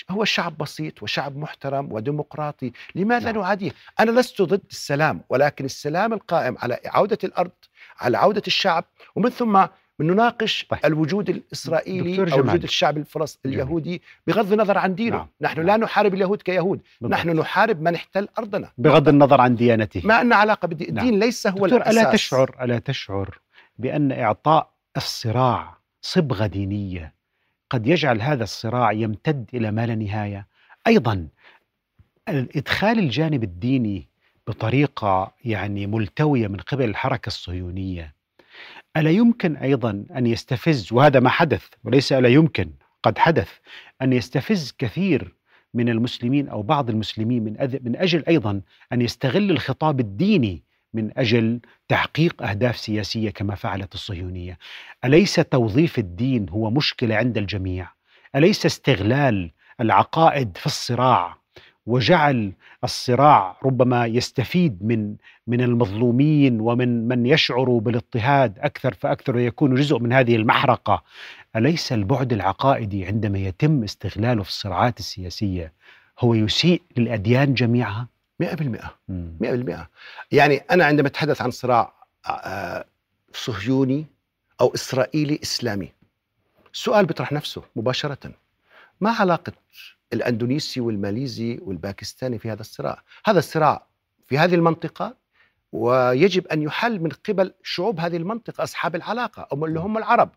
هو شعب بسيط وشعب محترم وديمقراطي لماذا نعم. نعاديه أنا لست ضد السلام ولكن السلام القائم على عودة الأرض على عودة الشعب ومن ثم نناقش طيب. الوجود الإسرائيلي دكتور أو جمال. وجود الشعب الفلسطيني. اليهودي بغض النظر عن دينه نعم. نحن نعم. لا نحارب اليهود كيهود بالضبط. نحن نحارب من احتل أرضنا بغض النظر عن ديانته ما لنا علاقة بالدين نعم. الدين ليس هو دكتور الأساس ألا تشعر ألا تشعر بأن إعطاء الصراع صبغة دينية قد يجعل هذا الصراع يمتد إلى ما لا نهاية أيضا إدخال الجانب الديني بطريقة يعني ملتوية من قبل الحركة الصهيونية ألا يمكن أيضا أن يستفز وهذا ما حدث وليس ألا يمكن قد حدث أن يستفز كثير من المسلمين أو بعض المسلمين من أذ- من أجل أيضا أن يستغل الخطاب الديني من أجل تحقيق أهداف سياسية كما فعلت الصهيونية. أليس توظيف الدين هو مشكلة عند الجميع؟ أليس استغلال العقائد في الصراع وجعل الصراع ربما يستفيد من من المظلومين ومن من يشعر بالاضطهاد أكثر فأكثر ويكون جزء من هذه المحرقة. أليس البعد العقائدي عندما يتم استغلاله في الصراعات السياسية هو يسيء للأديان جميعها؟ 100% 100% يعني أنا عندما أتحدث عن صراع آه، صهيوني أو إسرائيلي إسلامي السؤال بيطرح نفسه مباشرة. ما علاقة الأندونيسي والماليزي والباكستاني في هذا الصراع. هذا الصراع في هذه المنطقة ويجب أن يحل من قبل شعوب هذه المنطقة أصحاب العلاقة أو اللي هم العرب.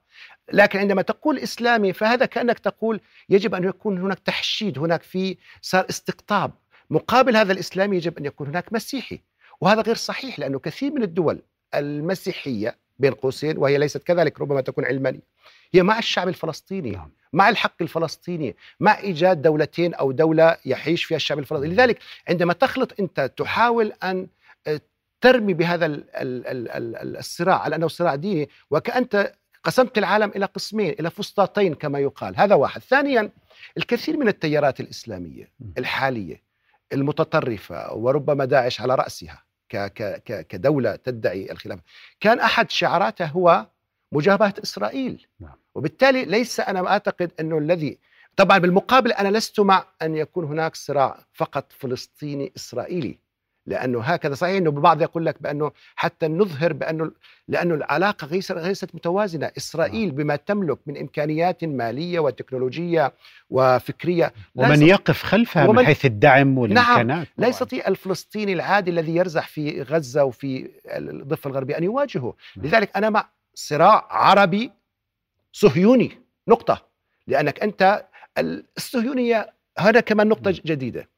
لكن عندما تقول إسلامي فهذا كأنك تقول يجب أن يكون هناك تحشيد هناك في صار استقطاب. مقابل هذا الإسلامي يجب أن يكون هناك مسيحي. وهذا غير صحيح لأنه كثير من الدول المسيحية بين قوسين وهي ليست كذلك ربما تكون علمانية هي مع الشعب الفلسطيني نعم. مع الحق الفلسطيني مع إيجاد دولتين أو دولة يعيش فيها الشعب الفلسطيني. لذلك عندما تخلط أنت تحاول أن آه، ترمي بهذا الصراع على أنه صراع ديني وكأنت قسمت العالم إلى قسمين إلى فسطاطين كما يقال. هذا واحد. ثانيا الكثير من التيارات الإسلامية الحالية المتطرفة وربما داعش على رأسها كدولة تدعي الخلافة. كان أحد شعاراتها هو مجابهة إسرائيل. نعم. وبالتالي ليس أنا أعتقد أنه الذي طبعا بالمقابل أنا لست مع أن يكون هناك صراع فقط فلسطيني إسرائيلي لأنه هكذا صحيح أنه البعض يقول لك بأنه حتى نظهر بأنه لأنه العلاقة ليست متوازنة، إسرائيل بما تملك من إمكانيات مالية وتكنولوجية وفكرية ومن يقف خلفها ومن من حيث الدعم والإمكانات نعم. لا يستطيع الفلسطيني العادي الذي يرزح في غزة وفي الضفة الغربية أن يواجهه، نعم. لذلك أنا مع صراع عربي صهيوني. نقطة. لأنك أنت الصهيونية هذا كمان نقطة جديدة.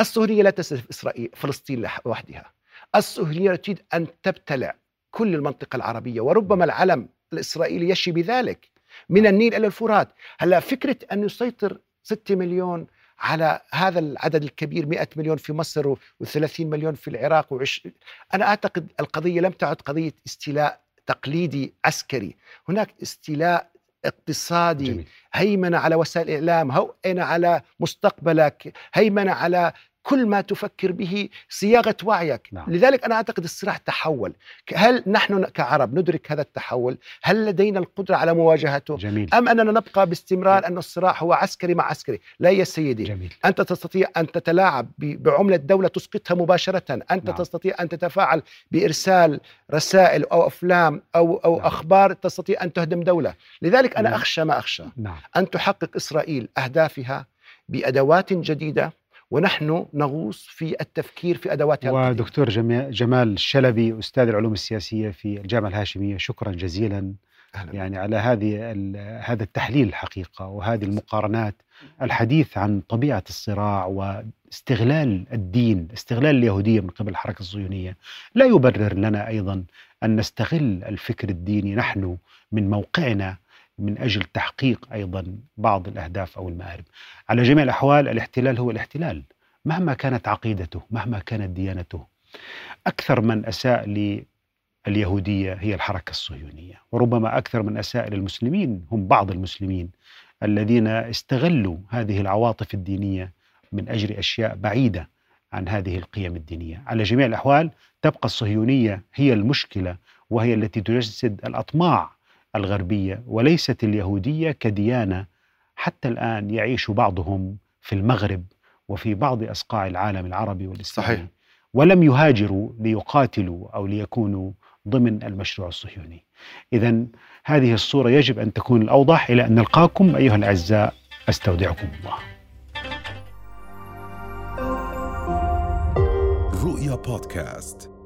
الصهيونية لا تستهدف إسرائيل فلسطين وحدها. الصهيونية تريد أن تبتلع كل المنطقة العربية وربما العلم الإسرائيلي يشي بذلك. من النيل إلى الفرات. هلا فكرة أن يسيطر 6 مليون على هذا العدد الكبير 100 مليون في مصر و30 مليون في العراق وعش... أنا أعتقد القضية لم تعد قضية استيلاء تقليدي عسكري. هناك استيلاء اقتصادي. جميل. هيمنة على وسائل الإعلام هيمنة على مستقبلك. هيمنة على كل ما تفكر به صياغة وعيك نعم. لذلك أنا أعتقد الصراع تحول هل نحن كعرب ندرك هذا التحول هل لدينا القدرة على مواجهته جميل. أم أننا نبقى باستمرار أن الصراع هو عسكري مع عسكري لا يا سيدي جميل. أنت تستطيع أن تتلاعب بعملة دولة تسقطها مباشرة أنت نعم. تستطيع أن تتفاعل بإرسال رسائل أو أفلام أو أو نعم. أخبار تستطيع أن تهدم دولة لذلك أنا نعم. أخشى ما أخشى نعم. أن تحقق إسرائيل أهدافها بأدوات جديدة ونحن نغوص في التفكير في ادواتها ودكتور جمال الشلبي أستاذ العلوم السياسية في الجامعة الهاشمية شكرا جزيلا. أهلا. يعني على هذه هذا التحليل الحقيقة وهذه المقارنات الحديث عن طبيعة الصراع واستغلال الدين استغلال اليهودية من قبل الحركة الصهيونية. لا يبرر لنا أيضا أن نستغل الفكر الديني نحن من موقعنا من أجل تحقيق أيضا بعض الأهداف أو المآرب. على جميع الأحوال الاحتلال هو الاحتلال مهما كانت عقيدته، مهما كانت ديانته. أكثر من أساء لليهودية هي الحركة الصهيونية، وربما أكثر من أساء للمسلمين هم بعض المسلمين الذين استغلوا هذه العواطف الدينية من أجل أشياء بعيدة عن هذه القيم الدينية، على جميع الأحوال تبقى الصهيونية هي المشكلة وهي التي تجسد الأطماع الغربية وليست اليهودية كديانة. حتى الآن يعيش بعضهم في المغرب وفي بعض أصقاع العالم العربي والإسلامي. صحيح. ولم يهاجروا ليقاتلوا أو ليكونوا ضمن المشروع الصهيوني. اذا هذه الصورة يجب أن تكون الاوضح إلى أن نلقاكم أيها الأعزاء. أستودعكم الله. رؤيا بودكاست.